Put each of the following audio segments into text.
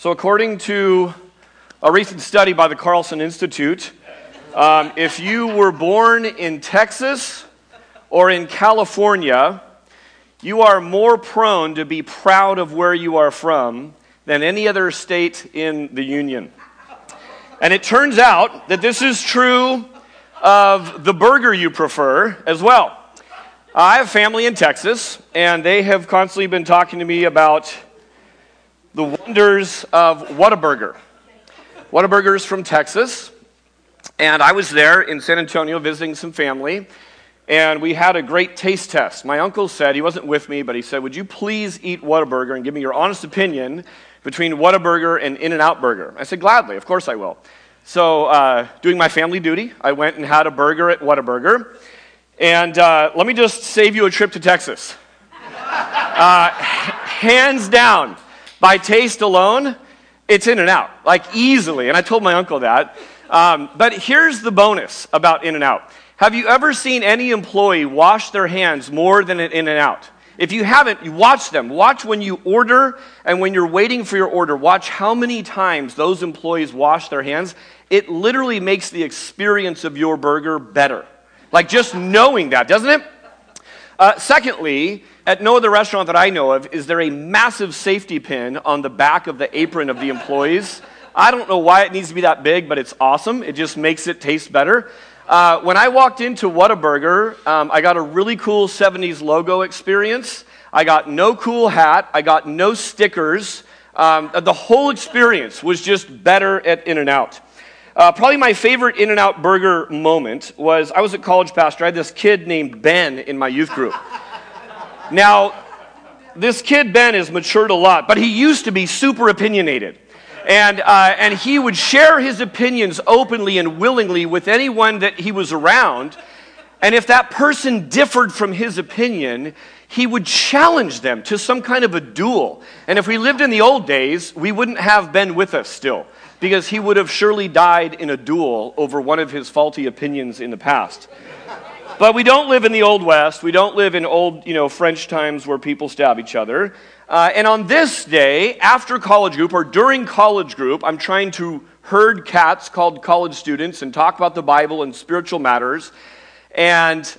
So, according to a recent study by the Carlson Institute, um, if you were born in Texas or in California, you are more prone to be proud of where you are from than any other state in the Union. And it turns out that this is true of the burger you prefer as well. I have family in Texas, and they have constantly been talking to me about the wonders of Whataburger. Whataburger is from Texas, and I was there in San Antonio visiting some family, and we had a great taste test. My uncle said, he wasn't with me, but he said, Would you please eat Whataburger and give me your honest opinion between Whataburger and In N Out Burger? I said, Gladly, of course I will. So, uh, doing my family duty, I went and had a burger at Whataburger. And uh, let me just save you a trip to Texas. Uh, hands down, by taste alone, it's in and out, like easily. And I told my uncle that. Um, but here's the bonus about In and Out. Have you ever seen any employee wash their hands more than an In and Out? If you haven't, you watch them. Watch when you order and when you're waiting for your order. Watch how many times those employees wash their hands. It literally makes the experience of your burger better. Like just knowing that, doesn't it? Uh, secondly, at no other restaurant that I know of is there a massive safety pin on the back of the apron of the employees. I don't know why it needs to be that big, but it's awesome. It just makes it taste better. Uh, when I walked into Whataburger, um, I got a really cool 70s logo experience. I got no cool hat. I got no stickers. Um, the whole experience was just better at In N Out. Uh, probably my favorite In N Out burger moment was I was a college pastor. I had this kid named Ben in my youth group. Now, this kid, Ben, has matured a lot, but he used to be super opinionated. And, uh, and he would share his opinions openly and willingly with anyone that he was around. And if that person differed from his opinion, he would challenge them to some kind of a duel. And if we lived in the old days, we wouldn't have Ben with us still because he would have surely died in a duel over one of his faulty opinions in the past. But we don't live in the Old West. We don't live in old, you know, French times where people stab each other. Uh, and on this day, after college group or during college group, I'm trying to herd cats called college students and talk about the Bible and spiritual matters. And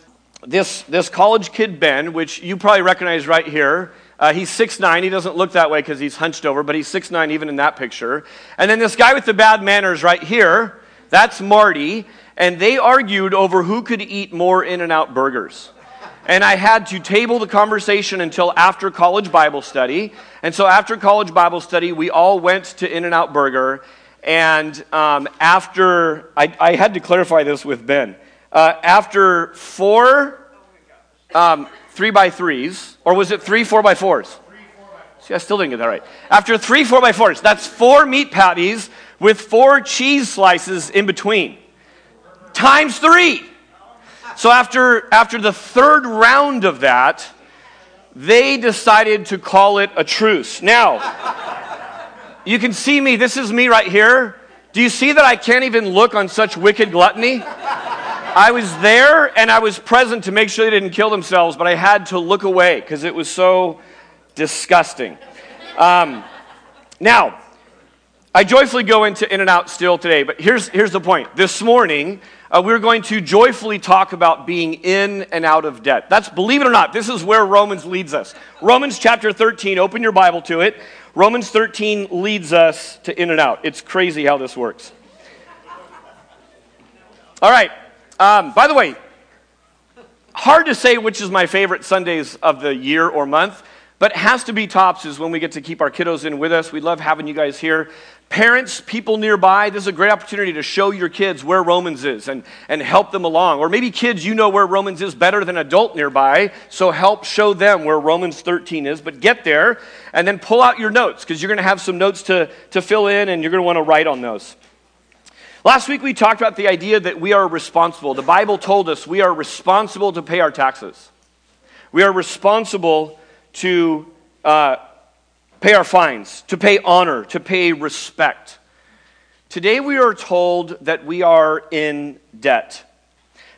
this, this college kid, Ben, which you probably recognize right here, uh, he's 6'9. He doesn't look that way because he's hunched over, but he's 6'9 even in that picture. And then this guy with the bad manners right here, that's Marty. And they argued over who could eat more In N Out burgers. And I had to table the conversation until after college Bible study. And so after college Bible study, we all went to In N Out Burger. And um, after, I, I, had to clarify this with Ben. Uh, after four, um, three by threes, or was it three four by fours? See, I still didn't get that right. After three four by fours, that's four meat patties with four cheese slices in between, times three. So after, after the third round of that, they decided to call it a truce. Now, you can see me, this is me right here. Do you see that I can't even look on such wicked gluttony? I was there and I was present to make sure they didn't kill themselves, but I had to look away because it was so disgusting. Um, now, I joyfully go into In and Out still today, but here's, here's the point. This morning, uh, we're going to joyfully talk about being in and out of debt. That's, believe it or not, this is where Romans leads us. Romans chapter 13, open your Bible to it. Romans 13 leads us to in and out. It's crazy how this works. All right, um, by the way, hard to say which is my favorite Sundays of the year or month, but has to be tops is when we get to keep our kiddos in with us. We love having you guys here. Parents, people nearby, this is a great opportunity to show your kids where Romans is and, and help them along. Or maybe kids, you know where Romans is better than adult nearby, so help show them where Romans 13 is. But get there and then pull out your notes because you're going to have some notes to, to fill in and you're going to want to write on those. Last week we talked about the idea that we are responsible. The Bible told us we are responsible to pay our taxes. We are responsible to uh, pay our fines, to pay honor, to pay respect. Today we are told that we are in debt.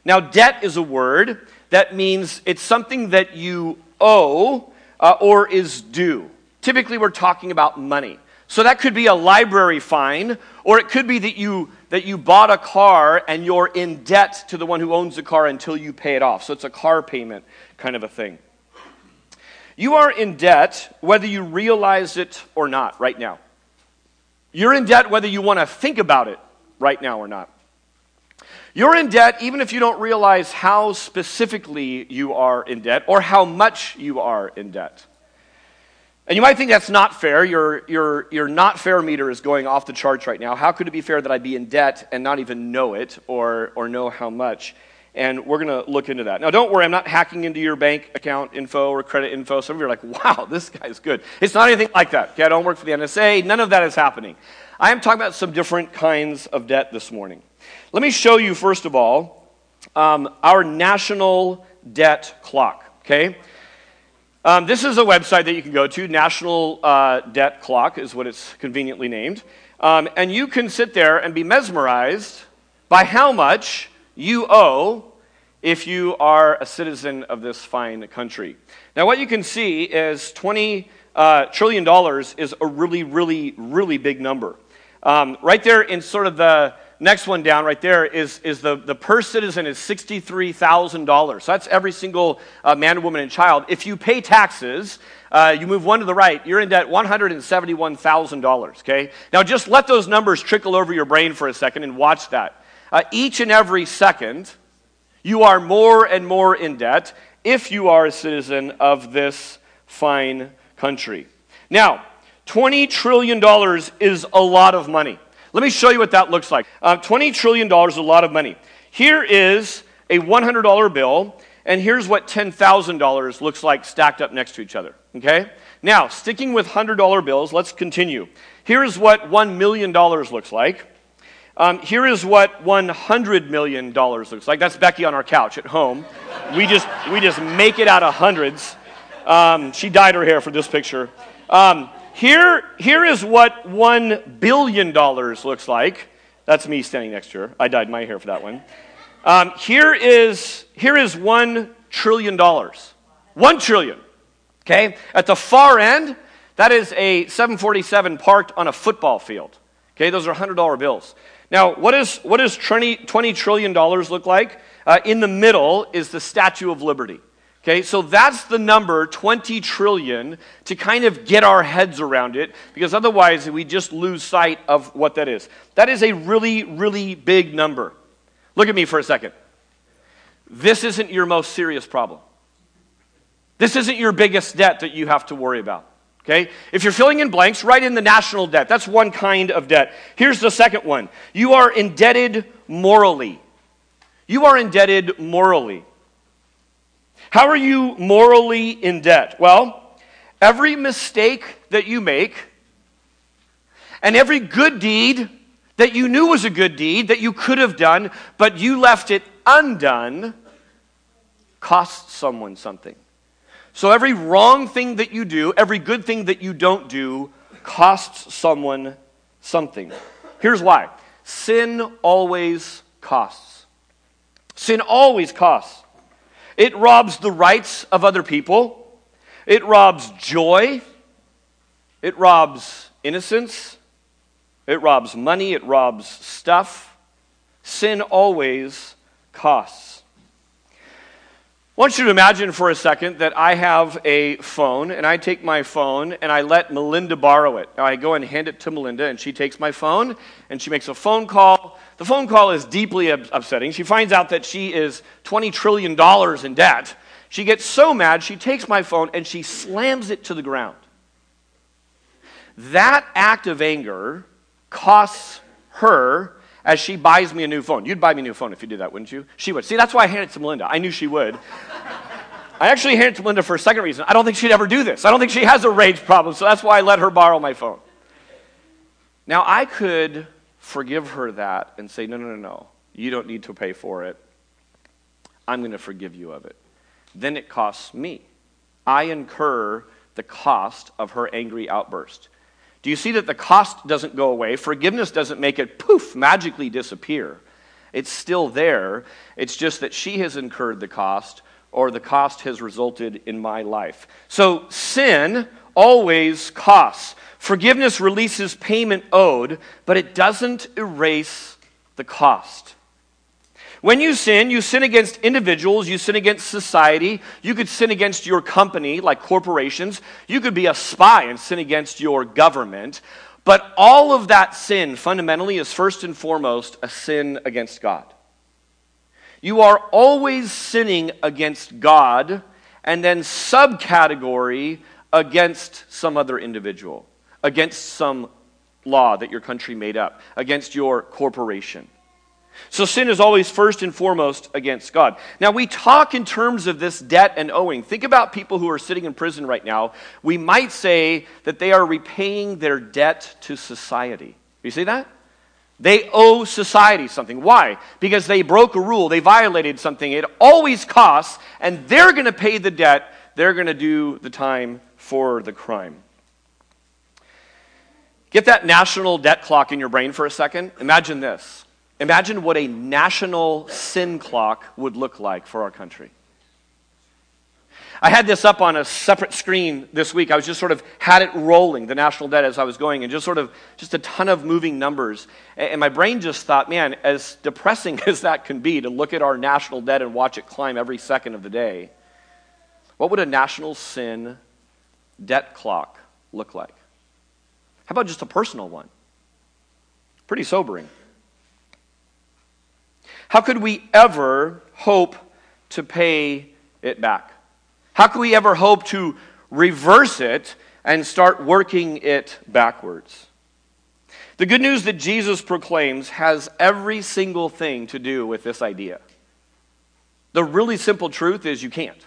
Now, debt is a word that means it's something that you owe uh, or is due. Typically, we're talking about money. So that could be a library fine, or it could be that you, that you bought a car and you're in debt to the one who owns the car until you pay it off. So it's a car payment kind of a thing. You are in debt whether you realize it or not right now. You're in debt whether you want to think about it right now or not. You're in debt even if you don't realize how specifically you are in debt or how much you are in debt. And you might think that's not fair. Your, your, your not fair meter is going off the charts right now. How could it be fair that I'd be in debt and not even know it or, or know how much? And we're going to look into that. Now, don't worry, I'm not hacking into your bank account info or credit info. Some of you are like, wow, this guy's good. It's not anything like that. Okay, I don't work for the NSA. None of that is happening. I am talking about some different kinds of debt this morning. Let me show you, first of all, um, our national debt clock. Okay? Um, this is a website that you can go to. National uh, Debt Clock is what it's conveniently named. Um, and you can sit there and be mesmerized by how much you owe if you are a citizen of this fine country. Now, what you can see is 20 uh, trillion dollars is a really, really, really big number. Um, right there in sort of the next one down right there is, is the, the per citizen is $63,000. So that's every single uh, man, woman, and child. If you pay taxes, uh, you move one to the right, you're in debt $171,000, okay? Now just let those numbers trickle over your brain for a second and watch that. Uh, each and every second, you are more and more in debt if you are a citizen of this fine country. Now, $20 trillion is a lot of money. Let me show you what that looks like. Uh, $20 trillion is a lot of money. Here is a $100 bill, and here's what $10,000 looks like stacked up next to each other. Okay? Now, sticking with $100 bills, let's continue. Here is what $1 million looks like. Um, here is what $100 million looks like. That's Becky on our couch at home. We just, we just make it out of hundreds. Um, she dyed her hair for this picture. Um, here, here is what $1 billion looks like. That's me standing next to her. I dyed my hair for that one. Um, here, is, here is $1 trillion. 1 trillion. Okay? At the far end, that is a 747 parked on a football field. Okay? Those are $100 bills. Now, what, is, what does 20, $20 trillion look like? Uh, in the middle is the Statue of Liberty. Okay, so that's the number 20 trillion to kind of get our heads around it because otherwise we just lose sight of what that is. That is a really, really big number. Look at me for a second. This isn't your most serious problem. This isn't your biggest debt that you have to worry about. Okay? If you're filling in blanks, write in the national debt. That's one kind of debt. Here's the second one you are indebted morally. You are indebted morally. How are you morally in debt? Well, every mistake that you make and every good deed that you knew was a good deed that you could have done, but you left it undone, costs someone something. So every wrong thing that you do, every good thing that you don't do, costs someone something. Here's why sin always costs. Sin always costs. It robs the rights of other people. It robs joy. It robs innocence. It robs money. It robs stuff. Sin always costs. I want you to imagine for a second that I have a phone and I take my phone and I let Melinda borrow it. Now I go and hand it to Melinda and she takes my phone and she makes a phone call. The phone call is deeply upsetting. She finds out that she is $20 trillion in debt. She gets so mad, she takes my phone and she slams it to the ground. That act of anger costs her as she buys me a new phone. You'd buy me a new phone if you did that, wouldn't you? She would. See, that's why I handed it to Melinda. I knew she would. I actually handed it to Melinda for a second reason. I don't think she'd ever do this. I don't think she has a rage problem, so that's why I let her borrow my phone. Now, I could forgive her that and say, no, no, no, no. You don't need to pay for it. I'm going to forgive you of it. Then it costs me. I incur the cost of her angry outburst. Do you see that the cost doesn't go away? Forgiveness doesn't make it poof, magically disappear. It's still there. It's just that she has incurred the cost or the cost has resulted in my life. So sin always costs. Forgiveness releases payment owed, but it doesn't erase the cost. When you sin, you sin against individuals, you sin against society, you could sin against your company, like corporations, you could be a spy and sin against your government. But all of that sin fundamentally is first and foremost a sin against God. You are always sinning against God and then subcategory against some other individual, against some law that your country made up, against your corporation. So sin is always first and foremost against God. Now, we talk in terms of this debt and owing. Think about people who are sitting in prison right now. We might say that they are repaying their debt to society. You see that? They owe society something. Why? Because they broke a rule, they violated something. It always costs, and they're going to pay the debt, they're going to do the time for the crime. Get that national debt clock in your brain for a second. Imagine this. Imagine what a national sin clock would look like for our country. I had this up on a separate screen this week. I was just sort of had it rolling, the national debt, as I was going, and just sort of just a ton of moving numbers. And my brain just thought, man, as depressing as that can be to look at our national debt and watch it climb every second of the day, what would a national sin debt clock look like? How about just a personal one? Pretty sobering. How could we ever hope to pay it back? How could we ever hope to reverse it and start working it backwards? The good news that Jesus proclaims has every single thing to do with this idea. The really simple truth is you can't.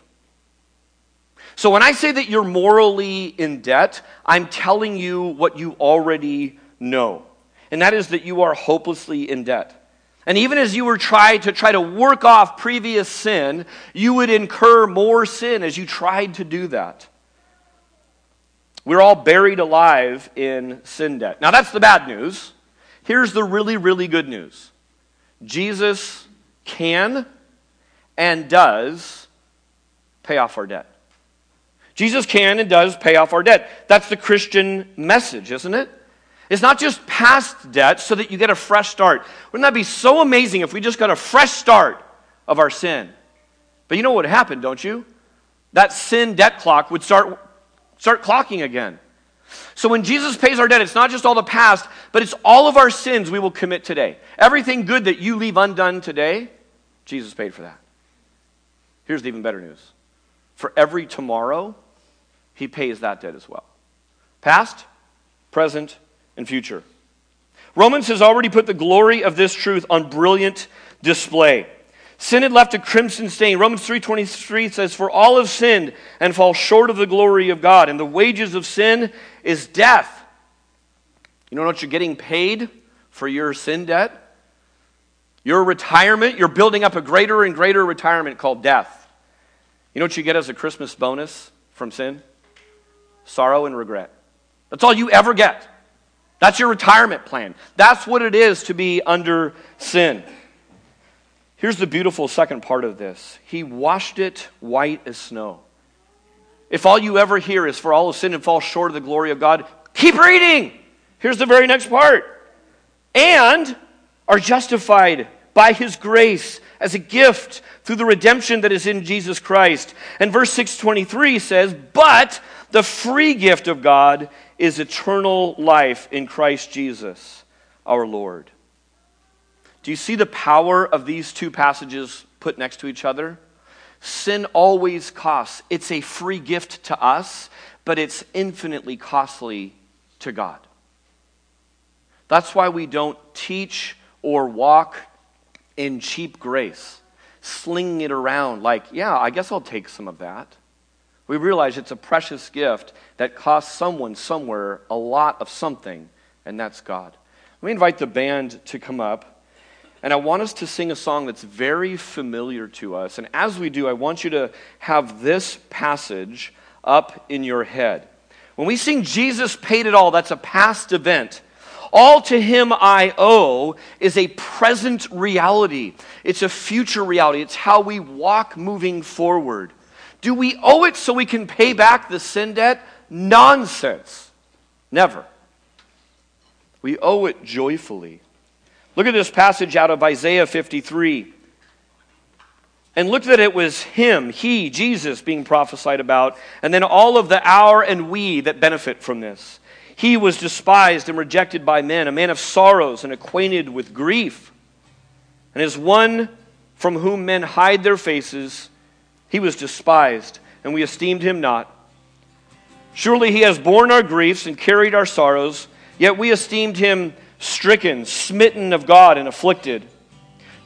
So when I say that you're morally in debt, I'm telling you what you already know. And that is that you are hopelessly in debt. And even as you were trying to try to work off previous sin, you would incur more sin as you tried to do that. We're all buried alive in sin debt. Now, that's the bad news. Here's the really, really good news Jesus can and does pay off our debt. Jesus can and does pay off our debt. That's the Christian message, isn't it? It's not just past debt so that you get a fresh start. Wouldn't that be so amazing if we just got a fresh start of our sin? But you know what would happen, don't you? That sin debt clock would start, start clocking again. So when Jesus pays our debt, it's not just all the past, but it's all of our sins we will commit today. Everything good that you leave undone today, Jesus paid for that. Here's the even better news. For every tomorrow, he pays that debt as well. Past, present, and future. Romans has already put the glory of this truth on brilliant display. Sin had left a crimson stain. Romans 3:23 says for all have sinned and fall short of the glory of God and the wages of sin is death. You know what you're getting paid for your sin debt? Your retirement, you're building up a greater and greater retirement called death. You know what you get as a Christmas bonus from sin? Sorrow and regret. That's all you ever get. That's your retirement plan. That's what it is to be under sin. Here's the beautiful second part of this He washed it white as snow. If all you ever hear is for all of sin and fall short of the glory of God, keep reading. Here's the very next part. And are justified by his grace as a gift through the redemption that is in Jesus Christ. And verse 623 says, But the free gift of God is eternal life in Christ Jesus our Lord. Do you see the power of these two passages put next to each other? Sin always costs. It's a free gift to us, but it's infinitely costly to God. That's why we don't teach or walk in cheap grace, slinging it around like, yeah, I guess I'll take some of that. We realize it's a precious gift that costs someone somewhere a lot of something, and that's God. Let me invite the band to come up. And I want us to sing a song that's very familiar to us. And as we do, I want you to have this passage up in your head. When we sing Jesus paid it all, that's a past event. All to him I owe is a present reality. It's a future reality. It's how we walk moving forward. Do we owe it so we can pay back the sin debt? nonsense. Never. We owe it joyfully. Look at this passage out of Isaiah 53. And look that it was him, he, Jesus, being prophesied about, and then all of the our and we that benefit from this. He was despised and rejected by men, a man of sorrows and acquainted with grief. And as one from whom men hide their faces, he was despised, and we esteemed him not. Surely he has borne our griefs and carried our sorrows, yet we esteemed him stricken, smitten of God, and afflicted.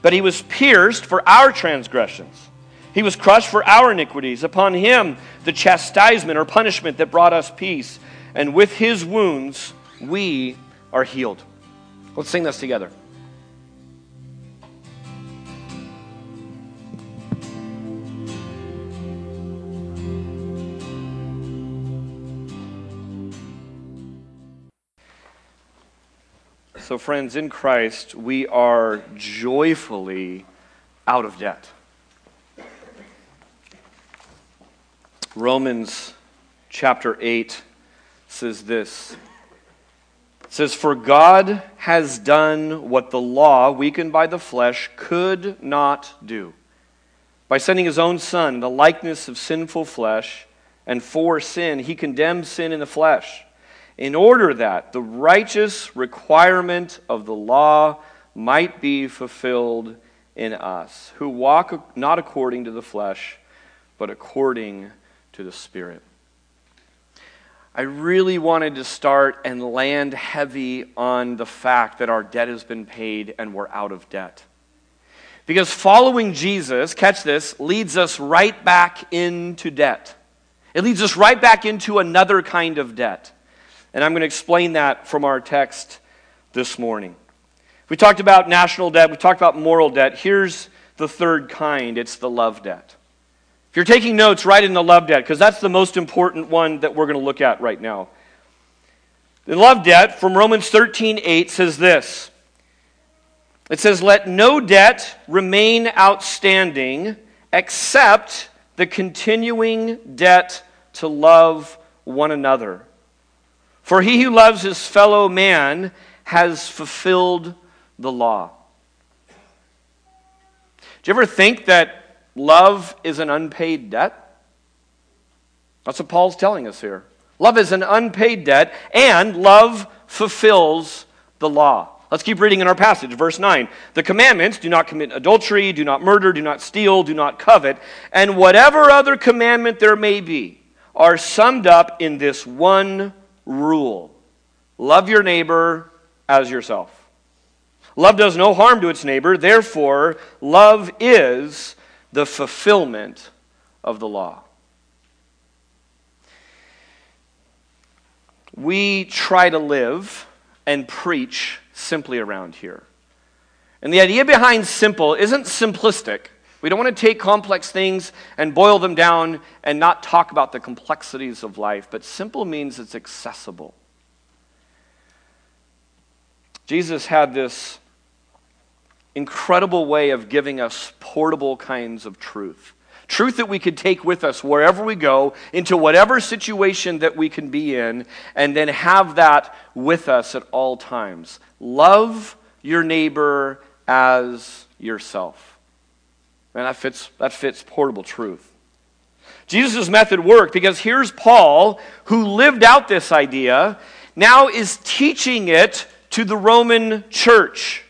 But he was pierced for our transgressions. He was crushed for our iniquities. Upon him the chastisement or punishment that brought us peace. And with his wounds we are healed. Let's sing this together. So, friends, in Christ, we are joyfully out of debt. Romans chapter 8 says this. It says, For God has done what the law, weakened by the flesh, could not do. By sending his own Son in the likeness of sinful flesh, and for sin, he condemned sin in the flesh in order that the righteous requirement of the law might be fulfilled in us, who walk not according to the flesh, but according to the Spirit. I really wanted to start and land heavy on the fact that our debt has been paid and we're out of debt. Because following Jesus, catch this, leads us right back into debt. It leads us right back into another kind of debt. And I'm going to explain that from our text this morning. We talked about national debt, we talked about moral debt. Here's the third kind it's the love debt. If you're taking notes, write in the love debt, because that's the most important one that we're going to look at right now. The love debt from Romans 13 8 says this It says, Let no debt remain outstanding except the continuing debt to love one another. For he who loves his fellow man has fulfilled the law. Do you ever think that love is an unpaid debt? That's what Paul's telling us here. Love is an unpaid debt, and love fulfills the law. Let's keep reading in our passage, verse 9. The commandments do not commit adultery, do not murder, do not steal, do not covet, and whatever other commandment there may be are summed up in this one rule love your neighbor as yourself. Love does no harm to its neighbor, therefore, love is the fulfillment of the law. We try to live and preach simply around here. And the idea behind simple isn't simplistic. We don't want to take complex things and boil them down and not talk about the complexities of life, but simple means it's accessible. Jesus had this incredible way of giving us portable kinds of truth. Truth that we could take with us wherever we go, into whatever situation that we can be in, and then have that with us at all times. Love your neighbor as yourself. And that fits, that fits portable truth. Jesus' method worked because here's Paul, who lived out this idea, now is teaching it to the Roman church.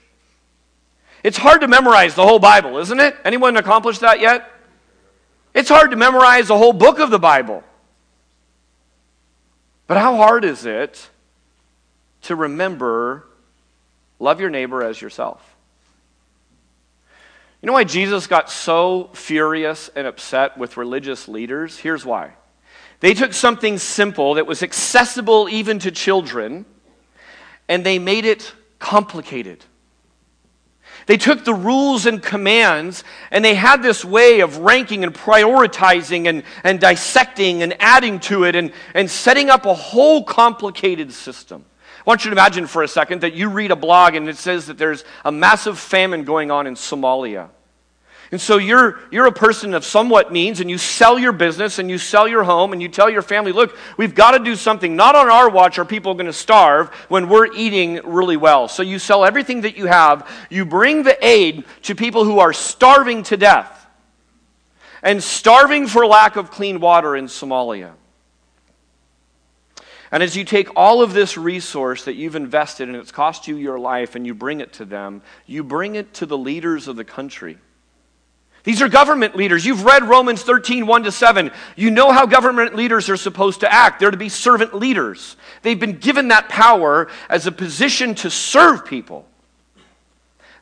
It's hard to memorize the whole Bible, isn't it? Anyone accomplished that yet? It's hard to memorize the whole book of the Bible. But how hard is it to remember love your neighbor as yourself? You know why Jesus got so furious and upset with religious leaders? Here's why. They took something simple that was accessible even to children, and they made it complicated. They took the rules and commands and they had this way of ranking and prioritizing and, and dissecting and adding to it and, and setting up a whole complicated system. Want you to imagine for a second that you read a blog and it says that there's a massive famine going on in Somalia. And so you're, you're a person of somewhat means, and you sell your business and you sell your home, and you tell your family, look, we've got to do something. Not on our watch are people going to starve when we're eating really well. So you sell everything that you have. You bring the aid to people who are starving to death and starving for lack of clean water in Somalia. And as you take all of this resource that you've invested and it's cost you your life and you bring it to them, you bring it to the leaders of the country. These are government leaders. You've read Romans 13, 1 to 7. You know how government leaders are supposed to act. They're to be servant leaders. They've been given that power as a position to serve people.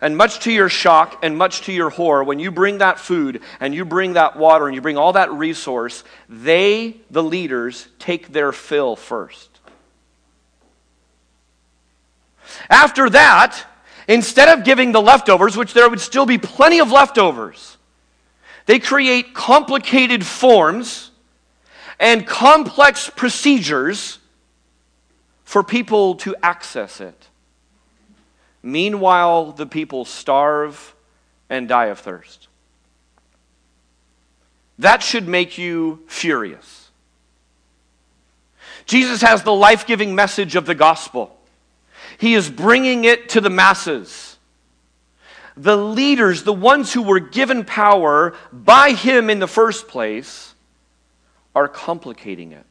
And much to your shock and much to your horror, when you bring that food and you bring that water and you bring all that resource, they, the leaders, take their fill first. After that, instead of giving the leftovers, which there would still be plenty of leftovers, they create complicated forms and complex procedures for people to access it. Meanwhile, the people starve and die of thirst. That should make you furious. Jesus has the life giving message of the gospel. He is bringing it to the masses the leaders, the ones who were given power by him in the first place, are complicating it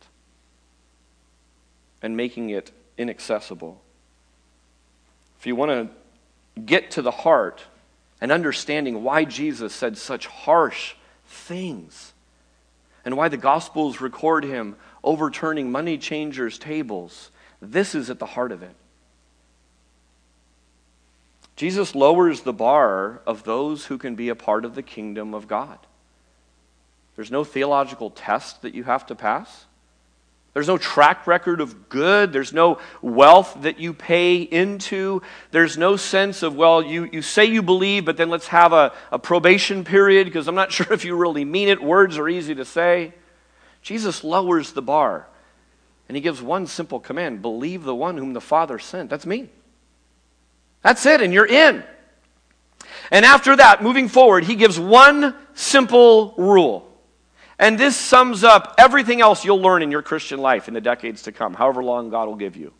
and making it inaccessible. If you want to get to the heart and understanding why Jesus said such harsh things and why the Gospels record him overturning money changers' tables, this is at the heart of it. Jesus lowers the bar of those who can be a part of the kingdom of God. There's no theological test that you have to pass. There's no track record of good. There's no wealth that you pay into. There's no sense of, well, you, you say you believe, but then let's have a, a probation period because I'm not sure if you really mean it. Words are easy to say. Jesus lowers the bar and he gives one simple command believe the one whom the Father sent. That's me. That's it, and you're in. And after that, moving forward, he gives one simple rule. And this sums up everything else you'll learn in your Christian life in the decades to come, however long God will give you.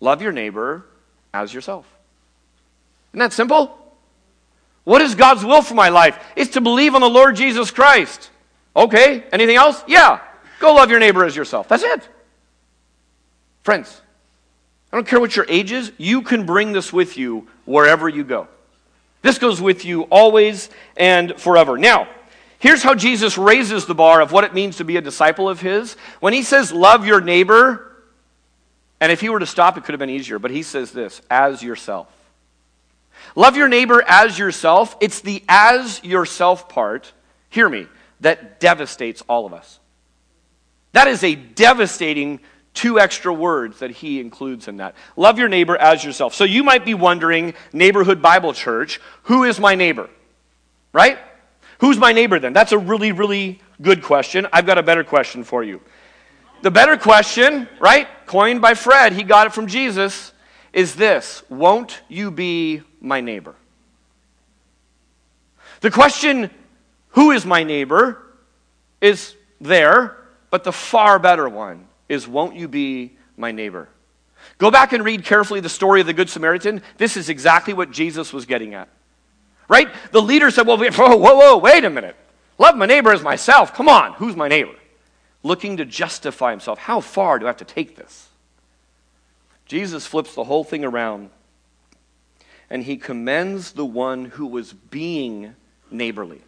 Love your neighbor as yourself. Isn't that simple? What is God's will for my life? It's to believe on the Lord Jesus Christ. Okay, anything else? Yeah. Go love your neighbor as yourself. That's it. Friends, I don't care what your age is, you can bring this with you wherever you go. This goes with you always and forever. Now, here's how Jesus raises the bar of what it means to be a disciple of His. When He says, Love your neighbor, and if He were to stop, it could have been easier, but He says this, as yourself. Love your neighbor as yourself. It's the as yourself part, hear me, that devastates all of us. That is a devastating two extra words that he includes in that. Love your neighbor as yourself. So you might be wondering, neighborhood Bible church, who is my neighbor? Right? Who's my neighbor then? That's a really, really good question. I've got a better question for you. The better question, right, coined by Fred, he got it from Jesus, is this Won't you be my neighbor? The question, who is my neighbor, is there, but the far better one is won't you be my neighbor? Go back and read carefully the story of the Good Samaritan. This is exactly what Jesus was getting at. Right? The leader said, Well, whoa, whoa, whoa, wait a minute. Love my neighbor as myself. Come on, who's my neighbor? Looking to justify himself. How far do I have to take this? Jesus flips the whole thing around and he commends the one who was being neighborly.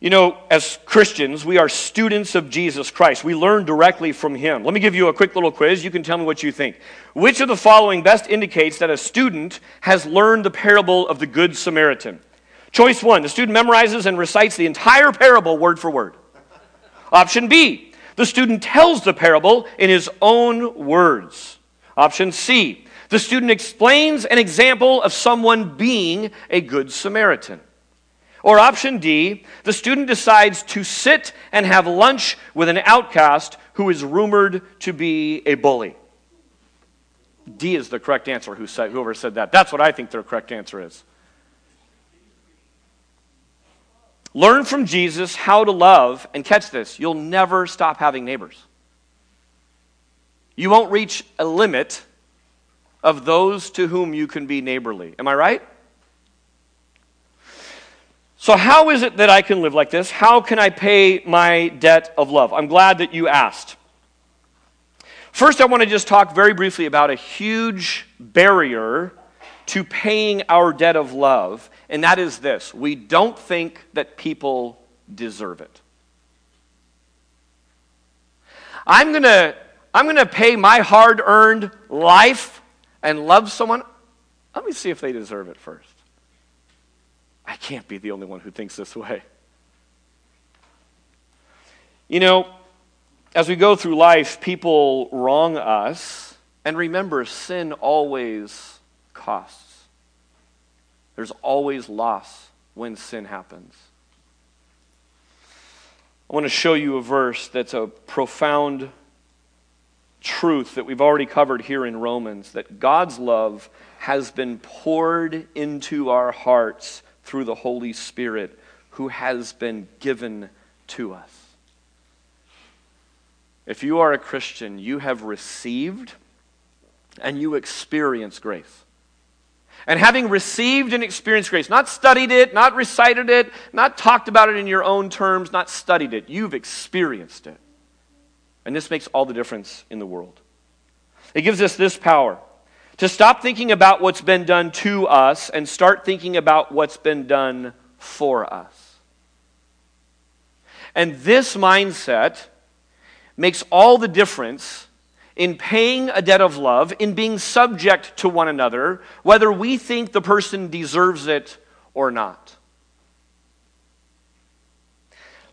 You know, as Christians, we are students of Jesus Christ. We learn directly from him. Let me give you a quick little quiz. You can tell me what you think. Which of the following best indicates that a student has learned the parable of the Good Samaritan? Choice one the student memorizes and recites the entire parable word for word. Option B the student tells the parable in his own words. Option C the student explains an example of someone being a Good Samaritan. Or option D, the student decides to sit and have lunch with an outcast who is rumored to be a bully. D is the correct answer, whoever said that. That's what I think their correct answer is. Learn from Jesus how to love, and catch this you'll never stop having neighbors. You won't reach a limit of those to whom you can be neighborly. Am I right? So, how is it that I can live like this? How can I pay my debt of love? I'm glad that you asked. First, I want to just talk very briefly about a huge barrier to paying our debt of love, and that is this we don't think that people deserve it. I'm going to I'm going to pay my hard earned life and love someone. Let me see if they deserve it first. I can't be the only one who thinks this way. You know, as we go through life, people wrong us. And remember, sin always costs. There's always loss when sin happens. I want to show you a verse that's a profound truth that we've already covered here in Romans that God's love has been poured into our hearts through the Holy Spirit who has been given to us. If you are a Christian, you have received and you experience grace. And having received and experienced grace, not studied it, not recited it, not talked about it in your own terms, not studied it, you've experienced it. And this makes all the difference in the world. It gives us this power to stop thinking about what's been done to us and start thinking about what's been done for us. And this mindset makes all the difference in paying a debt of love, in being subject to one another, whether we think the person deserves it or not.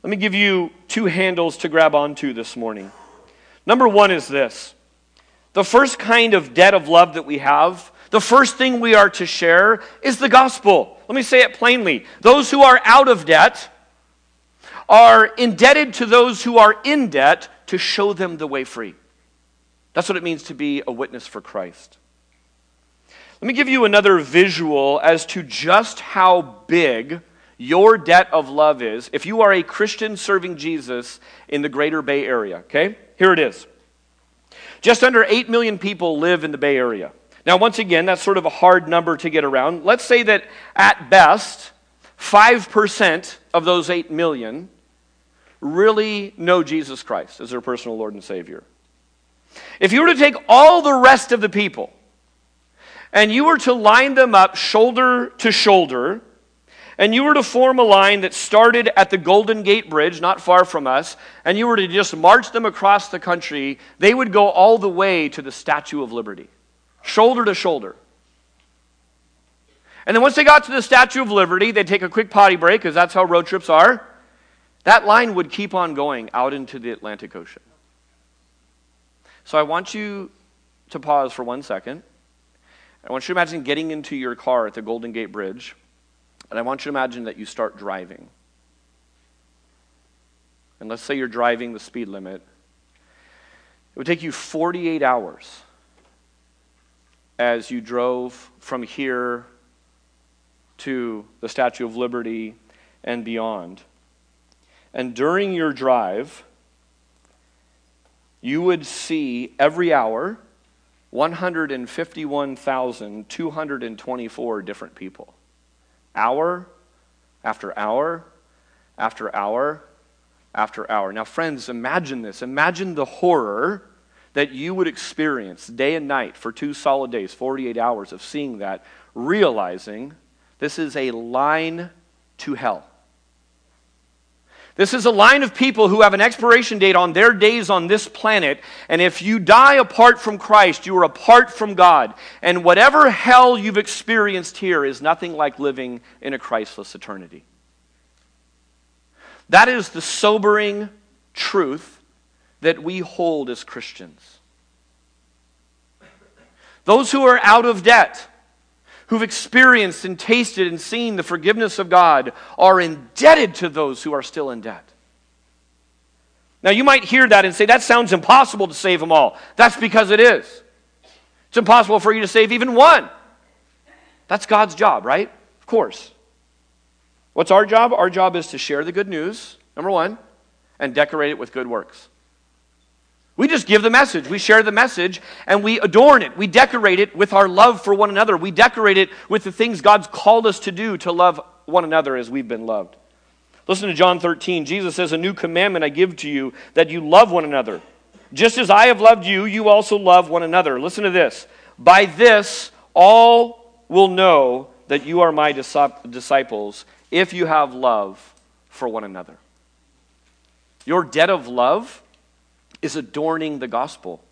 Let me give you two handles to grab onto this morning. Number one is this the first kind of debt of love that we have, the first thing we are to share is the gospel. Let me say it plainly. Those who are out of debt are indebted to those who are in debt to show them the way free. That's what it means to be a witness for Christ. Let me give you another visual as to just how big your debt of love is if you are a Christian serving Jesus in the greater Bay Area, okay? Here it is. Just under 8 million people live in the Bay Area. Now, once again, that's sort of a hard number to get around. Let's say that at best, 5% of those 8 million really know Jesus Christ as their personal Lord and Savior. If you were to take all the rest of the people and you were to line them up shoulder to shoulder, and you were to form a line that started at the Golden Gate Bridge, not far from us, and you were to just march them across the country, they would go all the way to the Statue of Liberty, shoulder to shoulder. And then once they got to the Statue of Liberty, they'd take a quick potty break, because that's how road trips are. That line would keep on going out into the Atlantic Ocean. So I want you to pause for one second. I want you to imagine getting into your car at the Golden Gate Bridge and I want you to imagine that you start driving. And let's say you're driving the speed limit. It would take you 48 hours as you drove from here to the Statue of Liberty and beyond. And during your drive, you would see every hour 151,224 different people hour after hour after hour after hour. Now, friends, imagine this. Imagine the horror that you would experience day and night for two solid days, 48 hours of seeing that, realizing this is a line to hell. This is a line of people who have an expiration date on their days on this planet. And if you die apart from Christ, you are apart from God. And whatever hell you've experienced here is nothing like living in a Christless eternity. That is the sobering truth that we hold as Christians. Those who are out of debt, who've experienced and tasted and seen the forgiveness of God are indebted to those who are still in debt. Now, you might hear that and say, that sounds impossible to save them all. That's because it is. It's impossible for you to save even one. That's God's job, right? Of course. What's our job? Our job is to share the good news, number one, and decorate it with good works. We just give the message. We share the message and we adorn it. We decorate it with our love for one another. We decorate it with the things God's called us to do to love one another as we've been loved. Listen to John 13. Jesus says, A new commandment I give to you, that you love one another. Just as I have loved you, you also love one another. Listen to this. By this, all will know that you are my disciples if you have love for one another. Your debt of love is adorning the gospel.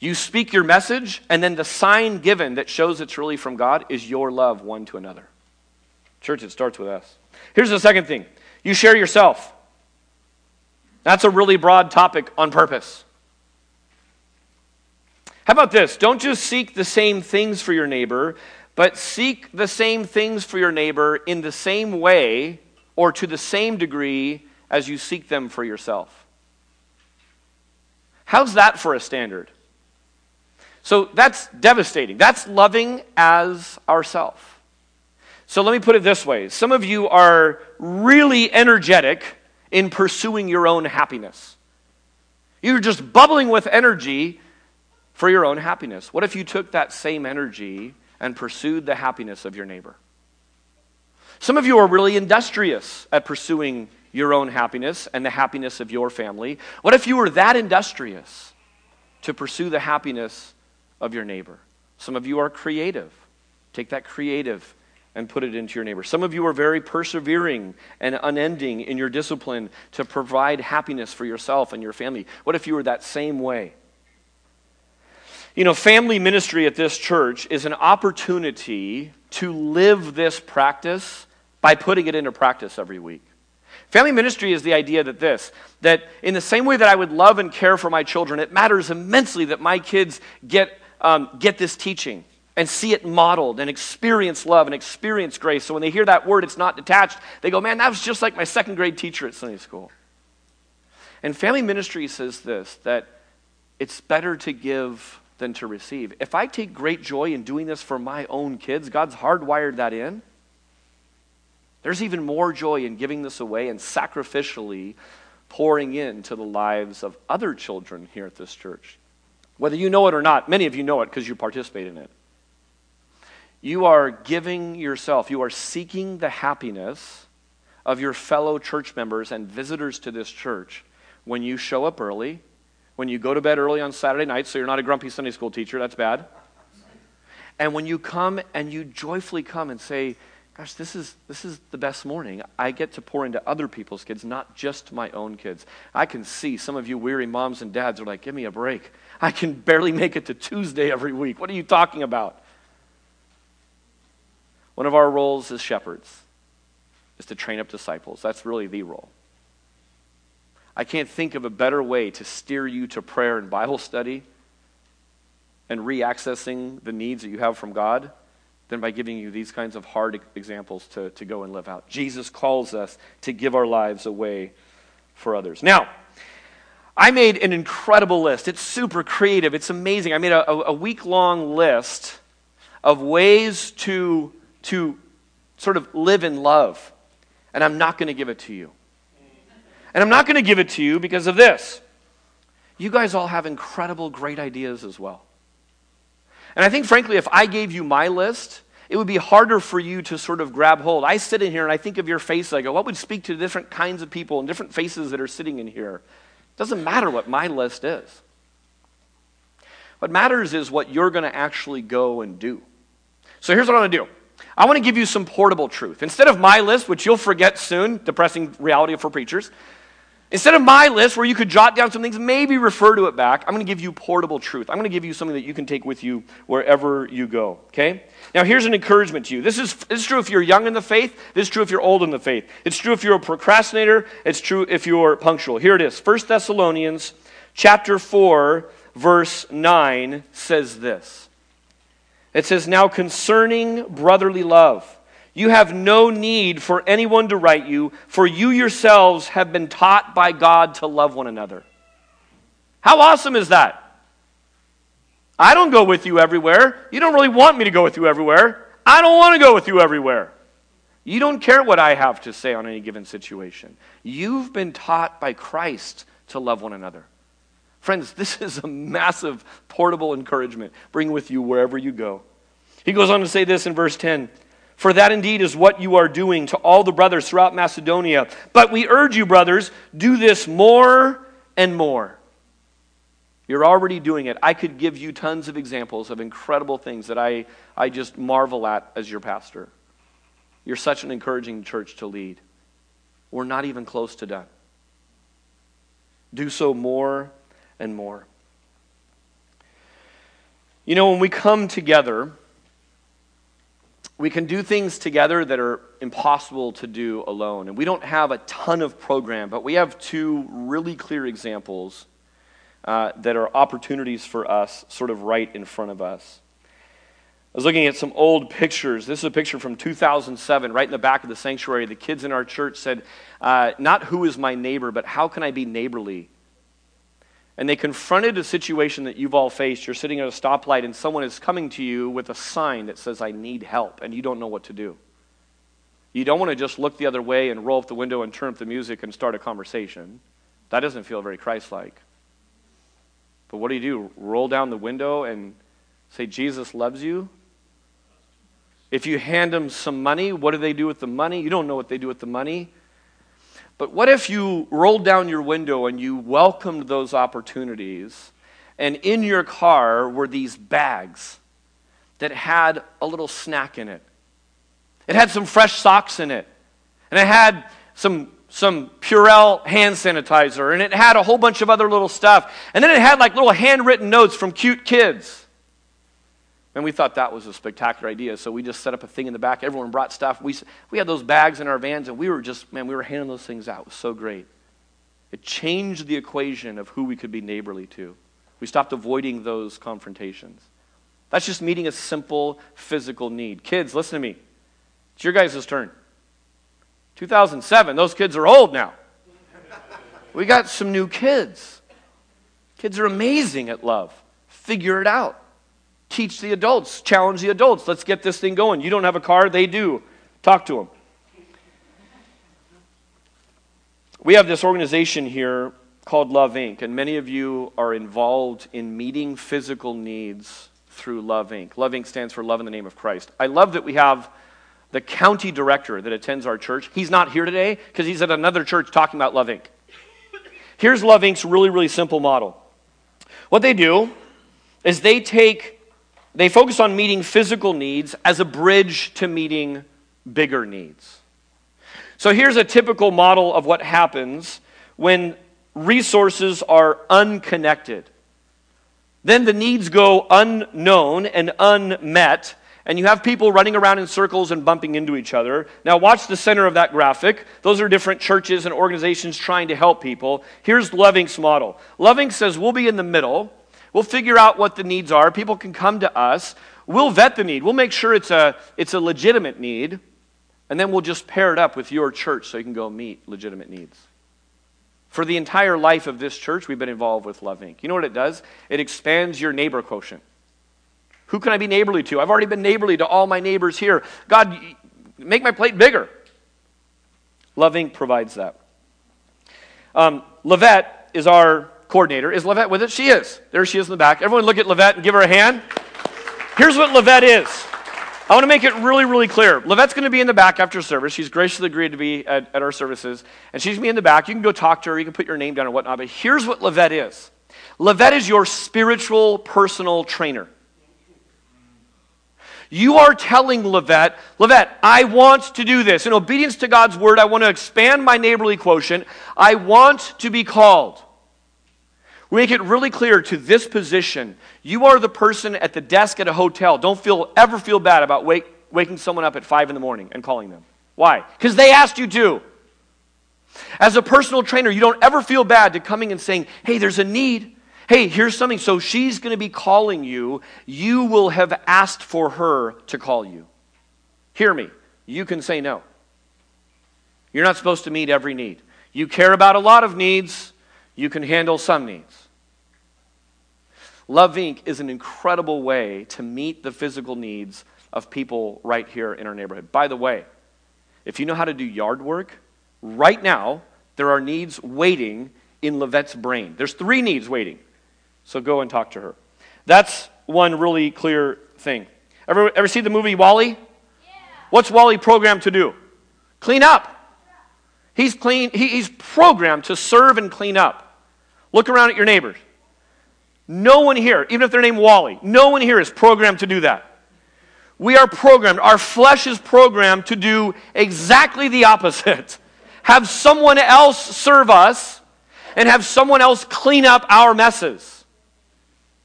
You speak your message, and then the sign given that shows it's really from God is your love one to another. Church, it starts with us. Here's the second thing you share yourself. That's a really broad topic on purpose. How about this? Don't just seek the same things for your neighbor, but seek the same things for your neighbor in the same way or to the same degree as you seek them for yourself. How's that for a standard? So that's devastating. That's loving as ourself. So let me put it this way some of you are really energetic in pursuing your own happiness. You're just bubbling with energy for your own happiness. What if you took that same energy and pursued the happiness of your neighbor? Some of you are really industrious at pursuing your own happiness and the happiness of your family. What if you were that industrious to pursue the happiness of your neighbor? Some of you are creative. Take that creative and put it into your neighbor. Some of you are very persevering and unending in your discipline to provide happiness for yourself and your family. What if you were that same way? You know, family ministry at this church is an opportunity to live this practice by putting it into practice every week. Family ministry is the idea that this, that in the same way that I would love and care for my children, it matters immensely that my kids get, um, get this teaching and see it modeled and experience love and experience grace. So when they hear that word, it's not detached. They go, man, that was just like my second grade teacher at Sunday school. And family ministry says this that it's better to give than to receive. If I take great joy in doing this for my own kids, God's hardwired that in. There's even more joy in giving this away and sacrificially pouring into the lives of other children here at this church. Whether you know it or not, many of you know it because you participate in it. You are giving yourself, you are seeking the happiness of your fellow church members and visitors to this church when you show up early, when you go to bed early on Saturday night, so you're not a grumpy Sunday school teacher, that's bad. And when you come and you joyfully come and say, Gosh, this is, this is the best morning. I get to pour into other people's kids, not just my own kids. I can see some of you weary moms and dads are like, Give me a break. I can barely make it to Tuesday every week. What are you talking about? One of our roles as shepherds is to train up disciples. That's really the role. I can't think of a better way to steer you to prayer and Bible study and reaccessing the needs that you have from God than by giving you these kinds of hard examples to, to go and live out. Jesus calls us to give our lives away for others. Now, I made an incredible list. It's super creative, it's amazing. I made a, a week long list of ways to to sort of live in love. And I'm not going to give it to you. And I'm not going to give it to you because of this. You guys all have incredible, great ideas as well. And I think, frankly, if I gave you my list, it would be harder for you to sort of grab hold. I sit in here and I think of your face. I go, what would speak to different kinds of people and different faces that are sitting in here? It doesn't matter what my list is. What matters is what you're going to actually go and do. So here's what I want to do I want to give you some portable truth. Instead of my list, which you'll forget soon, depressing reality for preachers, instead of my list where you could jot down some things, maybe refer to it back, I'm going to give you portable truth. I'm going to give you something that you can take with you wherever you go, okay? Now, here's an encouragement to you. This is, this is true if you're young in the faith. This is true if you're old in the faith. It's true if you're a procrastinator. It's true if you're punctual. Here it is. 1 Thessalonians chapter 4, verse 9 says this. It says, Now concerning brotherly love, you have no need for anyone to write you, for you yourselves have been taught by God to love one another. How awesome is that? I don't go with you everywhere. You don't really want me to go with you everywhere. I don't want to go with you everywhere. You don't care what I have to say on any given situation. You've been taught by Christ to love one another. Friends, this is a massive portable encouragement. Bring with you wherever you go. He goes on to say this in verse 10 For that indeed is what you are doing to all the brothers throughout Macedonia. But we urge you, brothers, do this more and more. You're already doing it. I could give you tons of examples of incredible things that I, I just marvel at as your pastor. You're such an encouraging church to lead. We're not even close to done. Do so more and more. You know, when we come together, we can do things together that are impossible to do alone. And we don't have a ton of program, but we have two really clear examples uh, that are opportunities for us, sort of right in front of us. I was looking at some old pictures. This is a picture from 2007, right in the back of the sanctuary. The kids in our church said, uh, Not who is my neighbor, but how can I be neighborly? And they confronted a situation that you've all faced. You're sitting at a stoplight, and someone is coming to you with a sign that says, I need help, and you don't know what to do. You don't want to just look the other way and roll up the window and turn up the music and start a conversation. That doesn't feel very Christ like. But what do you do? Roll down the window and say, Jesus loves you? If you hand them some money, what do they do with the money? You don't know what they do with the money. But what if you rolled down your window and you welcomed those opportunities, and in your car were these bags that had a little snack in it? It had some fresh socks in it, and it had some, some Purell hand sanitizer, and it had a whole bunch of other little stuff. And then it had like little handwritten notes from cute kids. And we thought that was a spectacular idea, so we just set up a thing in the back. Everyone brought stuff. We, we had those bags in our vans, and we were just, man, we were handing those things out. It was so great. It changed the equation of who we could be neighborly to. We stopped avoiding those confrontations. That's just meeting a simple physical need. Kids, listen to me. It's your guys' turn. 2007, those kids are old now. We got some new kids. Kids are amazing at love. Figure it out. Teach the adults, challenge the adults. Let's get this thing going. You don't have a car, they do. Talk to them. We have this organization here called Love Inc., and many of you are involved in meeting physical needs through Love Inc. Love Inc. stands for Love in the Name of Christ. I love that we have the county director that attends our church. He's not here today because he's at another church talking about Love Inc. Here's Love Inc.'s really, really simple model. What they do is they take they focus on meeting physical needs as a bridge to meeting bigger needs. So here's a typical model of what happens when resources are unconnected. Then the needs go unknown and unmet, and you have people running around in circles and bumping into each other. Now, watch the center of that graphic. Those are different churches and organizations trying to help people. Here's Love Inc.'s model Love Inc. says we'll be in the middle. We'll figure out what the needs are. People can come to us. We'll vet the need. We'll make sure it's a, it's a legitimate need. And then we'll just pair it up with your church so you can go meet legitimate needs. For the entire life of this church, we've been involved with Love Inc. You know what it does? It expands your neighbor quotient. Who can I be neighborly to? I've already been neighborly to all my neighbors here. God, make my plate bigger. Love Inc. provides that. Um, Levette is our coordinator. Is Levette with it? She is. There she is in the back. Everyone look at Levette and give her a hand. Here's what Levette is. I want to make it really, really clear. Levette's going to be in the back after service. She's graciously agreed to be at, at our services. And she's going to be in the back. You can go talk to her. You can put your name down and whatnot. But here's what Levette is Levette is your spiritual personal trainer. You are telling Levette, Levette, I want to do this. In obedience to God's word, I want to expand my neighborly quotient. I want to be called. We make it really clear to this position. You are the person at the desk at a hotel. Don't feel ever feel bad about wake, waking someone up at five in the morning and calling them. Why? Because they asked you to. As a personal trainer, you don't ever feel bad to coming and saying, hey, there's a need. Hey, here's something. So she's going to be calling you. You will have asked for her to call you. Hear me. You can say no. You're not supposed to meet every need. You care about a lot of needs, you can handle some needs. Love Inc. is an incredible way to meet the physical needs of people right here in our neighborhood. By the way, if you know how to do yard work, right now, there are needs waiting in Levette's brain. There's three needs waiting. So go and talk to her. That's one really clear thing. Ever, ever see the movie WALL-E? Yeah. What's WALL-E programmed to do? Clean up. He's, clean, he, he's programmed to serve and clean up. Look around at your neighbors. No one here, even if they're named WALL-E, no one here is programmed to do that. We are programmed, our flesh is programmed to do exactly the opposite. Have someone else serve us and have someone else clean up our messes.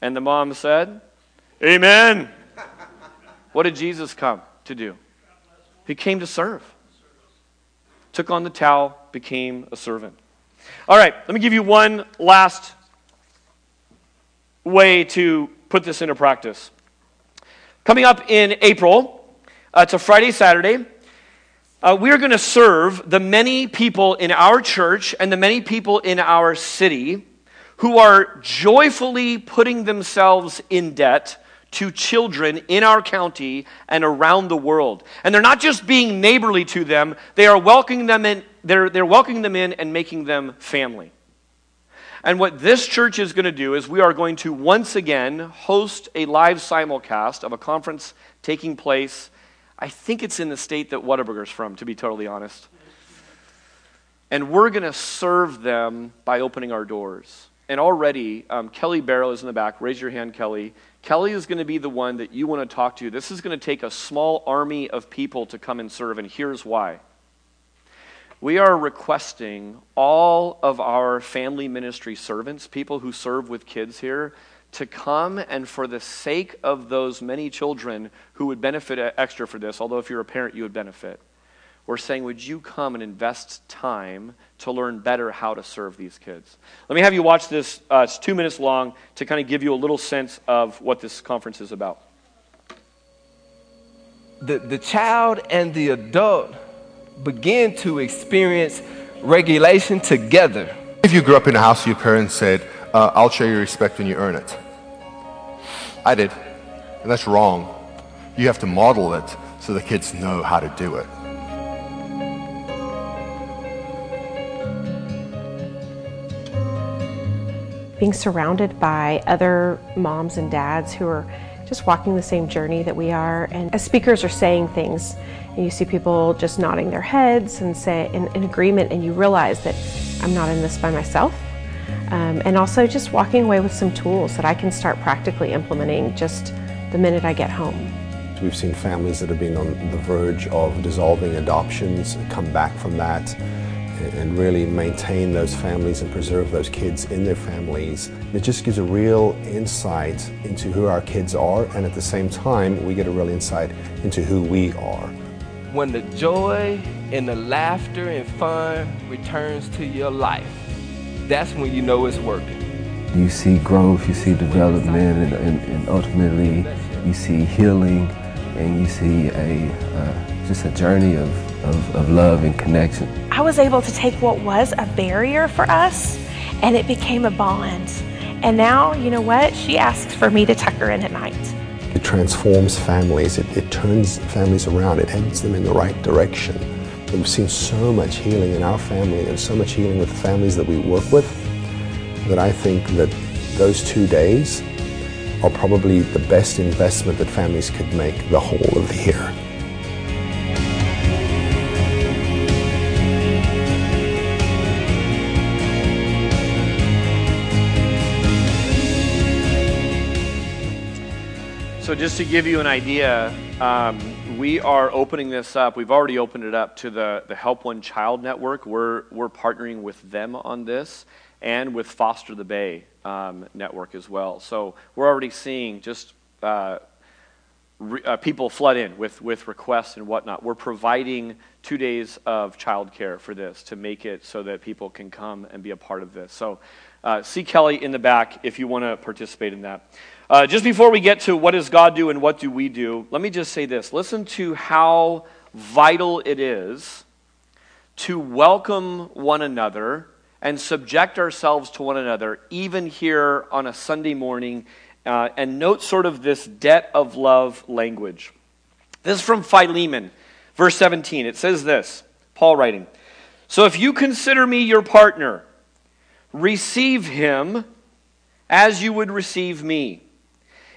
And the mom said, Amen. What did Jesus come to do? He came to serve. Took on the towel, became a servant. All right, let me give you one last way to put this into practice. Coming up in April, uh, it's a Friday, Saturday. Uh, we're going to serve the many people in our church and the many people in our city who are joyfully putting themselves in debt to children in our county and around the world. And they're not just being neighborly to them, they are welcoming them in, they're, they're welcoming them in and making them family. And what this church is going to do is we are going to once again host a live simulcast of a conference taking place I think it's in the state that Whataburger's from, to be totally honest. And we're going to serve them by opening our doors. And already, um, Kelly Barrow is in the back. Raise your hand, Kelly. Kelly is going to be the one that you want to talk to. This is going to take a small army of people to come and serve, and here's why. We are requesting all of our family ministry servants, people who serve with kids here, to come and for the sake of those many children who would benefit extra for this, although if you're a parent, you would benefit, we're saying, would you come and invest time to learn better how to serve these kids? Let me have you watch this. Uh, it's two minutes long to kind of give you a little sense of what this conference is about. The, the child and the adult begin to experience regulation together. If you grew up in a house where your parents said, uh, I'll show you respect when you earn it. I did. And that's wrong. You have to model it so the kids know how to do it. Being surrounded by other moms and dads who are just walking the same journey that we are, and as speakers are saying things, and you see people just nodding their heads and say in, in agreement, and you realize that I'm not in this by myself. Um, and also just walking away with some tools that I can start practically implementing just the minute I get home. We've seen families that have been on the verge of dissolving adoptions come back from that and really maintain those families and preserve those kids in their families. It just gives a real insight into who our kids are and at the same time we get a real insight into who we are. When the joy and the laughter and fun returns to your life, that's when you know it's working. You see growth, you see development, and, and, and ultimately you see healing, and you see a uh, just a journey of, of, of love and connection. I was able to take what was a barrier for us, and it became a bond. And now, you know what? She asks for me to tuck her in at night. It transforms families, it, it turns families around, it heads them in the right direction. We've seen so much healing in our family and so much healing with the families that we work with that I think that those two days are probably the best investment that families could make the whole of the year. Just to give you an idea, um, we are opening this up. We've already opened it up to the, the Help One Child Network. We're, we're partnering with them on this and with Foster the Bay um, Network as well. So we're already seeing just uh, re, uh, people flood in with, with requests and whatnot. We're providing two days of childcare for this to make it so that people can come and be a part of this. So uh, see Kelly in the back if you want to participate in that. Uh, just before we get to what does God do and what do we do, let me just say this. Listen to how vital it is to welcome one another and subject ourselves to one another, even here on a Sunday morning, uh, and note sort of this debt of love language. This is from Philemon. Verse 17, it says this Paul writing, So if you consider me your partner, receive him as you would receive me.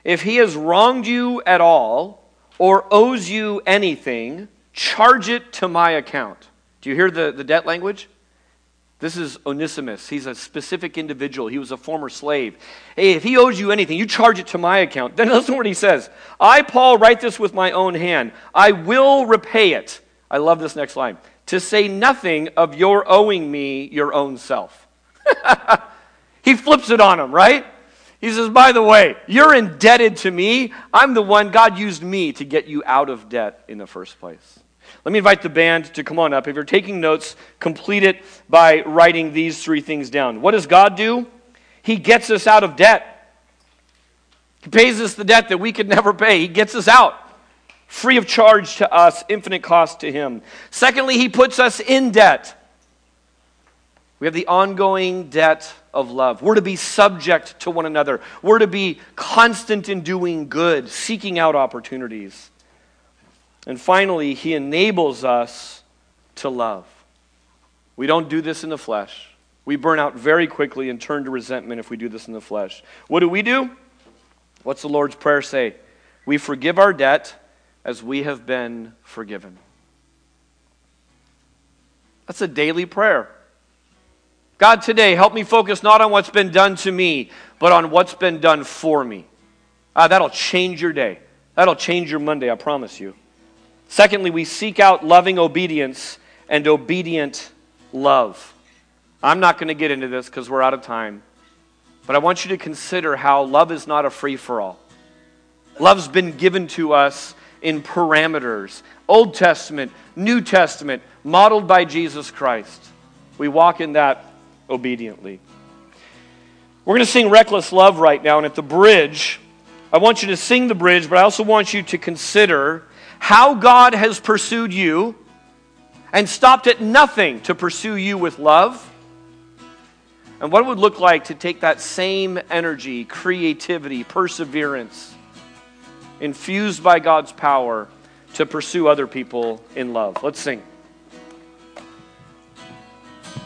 If he has wronged you at all or owes you anything, charge it to my account. Do you hear the, the debt language? This is Onesimus. He's a specific individual. He was a former slave. Hey, if he owes you anything, you charge it to my account. Then listen to what he says. I, Paul, write this with my own hand. I will repay it. I love this next line. To say nothing of your owing me your own self. he flips it on him, right? He says, By the way, you're indebted to me. I'm the one, God used me to get you out of debt in the first place. Let me invite the band to come on up. If you're taking notes, complete it by writing these three things down. What does God do? He gets us out of debt. He pays us the debt that we could never pay. He gets us out, free of charge to us, infinite cost to Him. Secondly, He puts us in debt. We have the ongoing debt of love. We're to be subject to one another. We're to be constant in doing good, seeking out opportunities. And finally, He enables us to love. We don't do this in the flesh. We burn out very quickly and turn to resentment if we do this in the flesh. What do we do? What's the Lord's Prayer say? We forgive our debt as we have been forgiven. That's a daily prayer. God, today, help me focus not on what's been done to me, but on what's been done for me. Ah, that'll change your day. That'll change your Monday, I promise you. Secondly, we seek out loving obedience and obedient love. I'm not going to get into this because we're out of time, but I want you to consider how love is not a free for all. Love's been given to us in parameters Old Testament, New Testament, modeled by Jesus Christ. We walk in that obediently. We're going to sing Reckless Love right now, and at the bridge, I want you to sing the bridge, but I also want you to consider how God has pursued you and stopped at nothing to pursue you with love. And what it would look like to take that same energy, creativity, perseverance, infused by God's power, to pursue other people in love. Let's sing.